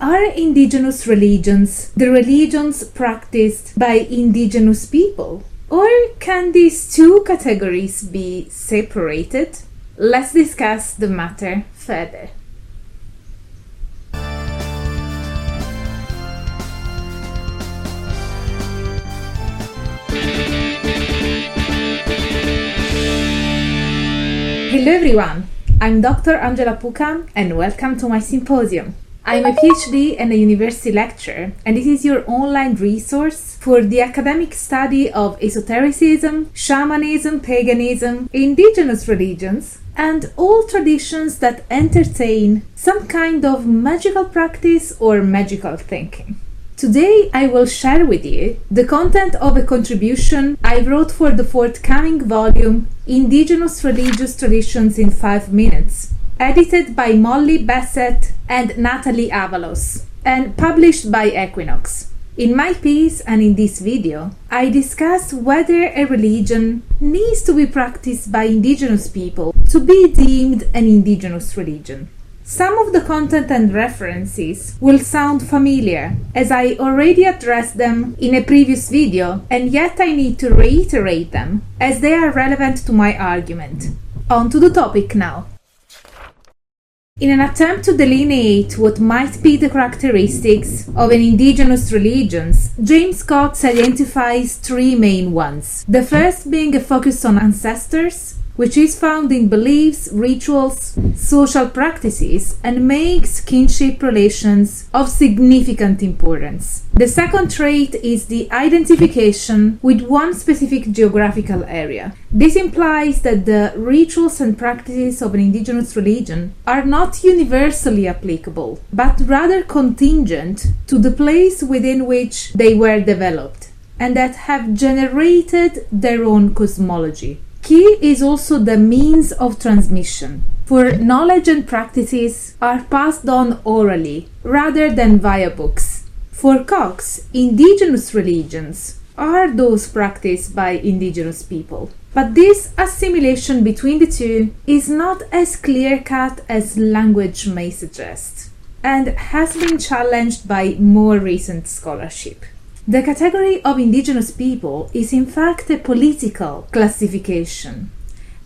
Are indigenous religions the religions practiced by indigenous people? Or can these two categories be separated? Let's discuss the matter further. Hello everyone, I'm Dr. Angela Puca and welcome to my symposium. I'm a PhD and a university lecturer, and this is your online resource for the academic study of esotericism, shamanism, paganism, indigenous religions, and all traditions that entertain some kind of magical practice or magical thinking. Today, I will share with you the content of a contribution I wrote for the forthcoming volume Indigenous Religious Traditions in 5 Minutes, edited by Molly Bassett and Natalie Avalos, and published by Equinox. In my piece and in this video, I discuss whether a religion needs to be practiced by indigenous people to be deemed an indigenous religion. Some of the content and references will sound familiar, as I already addressed them in a previous video, and yet I need to reiterate them, as they are relevant to my argument. On to the topic now. In an attempt to delineate what might be the characteristics of an indigenous religions, James Cox identifies three main ones. The first being a focus on ancestors, which is found in beliefs, rituals, social practices, and makes kinship relations of significant importance. The second trait is the identification with one specific geographical area. This implies that the rituals and practices of an indigenous religion are not universally applicable, but rather contingent to the place within which they were developed, and that have generated their own cosmology. Key is also the means of transmission, for knowledge and practices are passed on orally rather than via books. For Cox, indigenous religions are those practiced by indigenous people. But this assimilation between the two is not as clear cut as language may suggest, and has been challenged by more recent scholarship. The category of indigenous people is in fact a political classification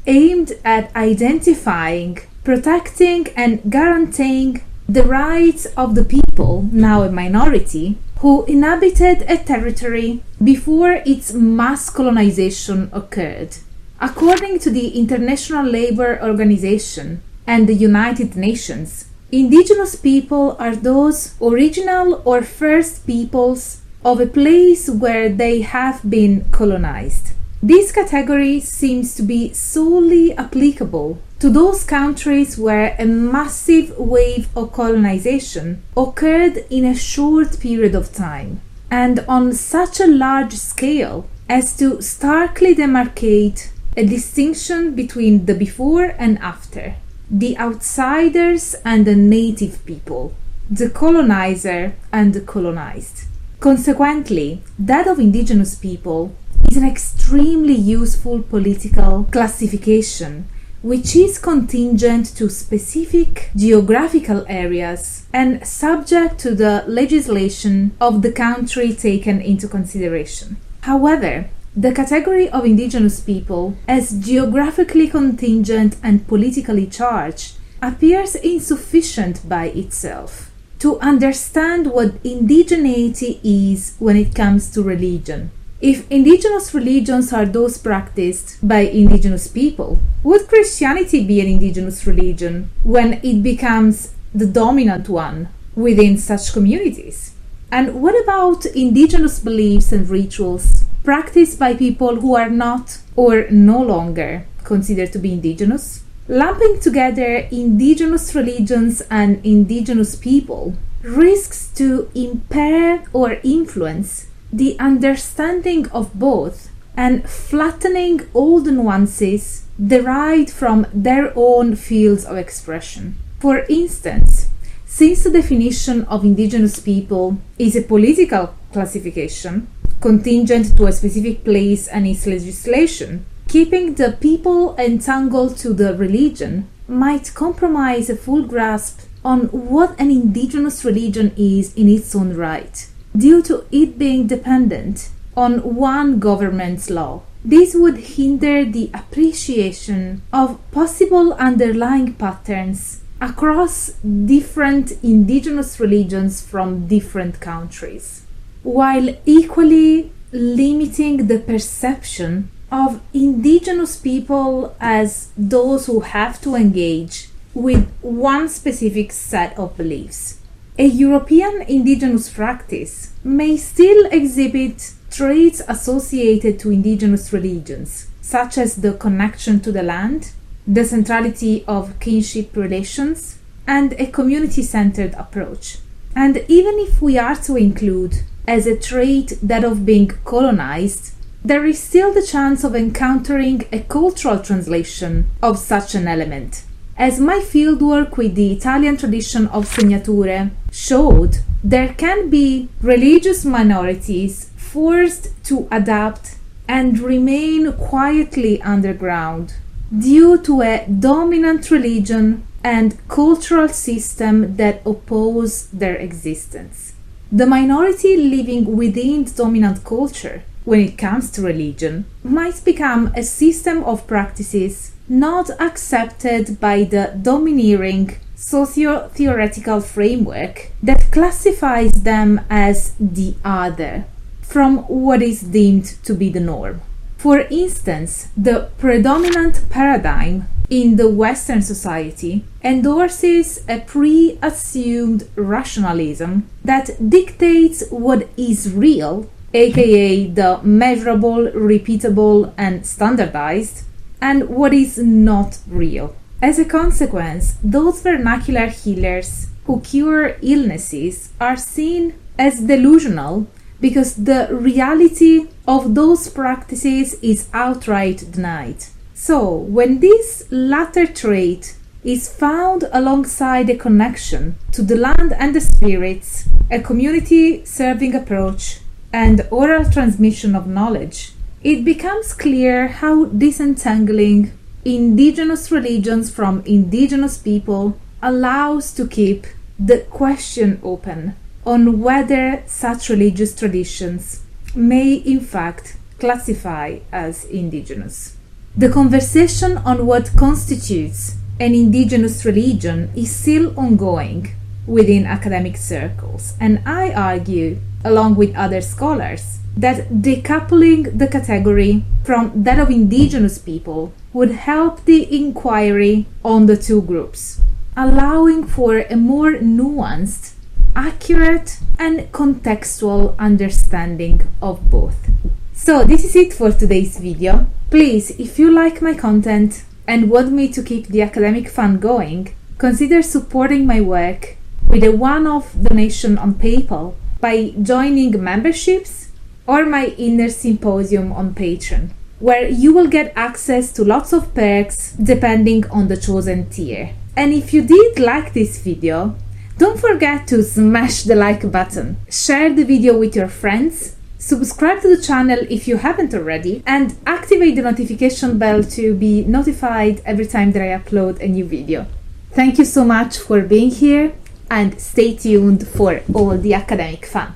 aimed at identifying, protecting, and guaranteeing the rights of the people, now a minority, who inhabited a territory before its mass colonization occurred. According to the International Labour Organization and the United Nations, indigenous people are those original or first peoples of a place where they have been colonized. This category seems to be solely applicable to those countries where a massive wave of colonization occurred in a short period of time and on such a large scale as to starkly demarcate a distinction between the before and after, the outsiders and the native people, the colonizer and the colonized. Consequently, that of indigenous people is an extremely useful political classification which is contingent to specific geographical areas and subject to the legislation of the country taken into consideration. However, the category of indigenous people as geographically contingent and politically charged appears insufficient by itself to understand what indigeneity is when it comes to religion. If indigenous religions are those practiced by indigenous people, would Christianity be an indigenous religion when it becomes the dominant one within such communities? And what about indigenous beliefs and rituals practiced by people who are not or no longer considered to be indigenous? Lumping together indigenous religions and indigenous people risks to impair or influence the understanding of both and flattening all nuances derived from their own fields of expression. For instance, since the definition of indigenous people is a political classification contingent to a specific place and its legislation, Keeping the people entangled to the religion might compromise a full grasp on what an indigenous religion is in its own right, due to it being dependent on one government's law. This would hinder the appreciation of possible underlying patterns across different indigenous religions from different countries, while equally limiting the perception of indigenous people as those who have to engage with one specific set of beliefs. A European indigenous practice may still exhibit traits associated to indigenous religions, such as the connection to the land, the centrality of kinship relations, and a community centered approach. And even if we are to include as a trait that of being colonized, there is still the chance of encountering a cultural translation of such an element. As my fieldwork with the Italian tradition of segnature showed, there can be religious minorities forced to adapt and remain quietly underground due to a dominant religion and cultural system that oppose their existence. The minority living within the dominant culture, when it comes to religion, might become a system of practices not accepted by the domineering socio theoretical framework that classifies them as the other from what is deemed to be the norm. For instance, the predominant paradigm in the Western society endorses a pre assumed rationalism that dictates what is real, aka the measurable, repeatable, and standardized, and what is not real. As a consequence, those vernacular healers who cure illnesses are seen as delusional because the reality of those practices is outright denied. So, when this latter trait is found alongside a connection to the land and the spirits, a community serving approach, and oral transmission of knowledge, it becomes clear how disentangling indigenous religions from indigenous people allows to keep the question open on whether such religious traditions may in fact classify as indigenous. The conversation on what constitutes an indigenous religion is still ongoing within academic circles, and I argue, along with other scholars, that decoupling the category from that of indigenous people would help the inquiry on the two groups, allowing for a more nuanced accurate and contextual understanding of both. So this is it for today's video. Please, if you like my content and want me to keep the academic fun going, consider supporting my work with a one-off donation on PayPal by joining memberships or my inner symposium on Patreon, where you will get access to lots of perks depending on the chosen tier. And if you did like this video, don't forget to smash the like button, share the video with your friends, subscribe to the channel if you haven't already, and activate the notification bell to be notified every time that I upload a new video. Thank you so much for being here and stay tuned for all the academic fun.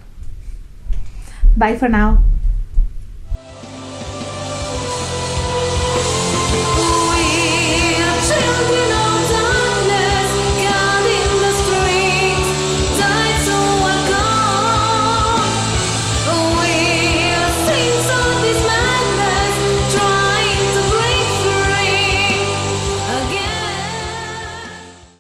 Bye for now.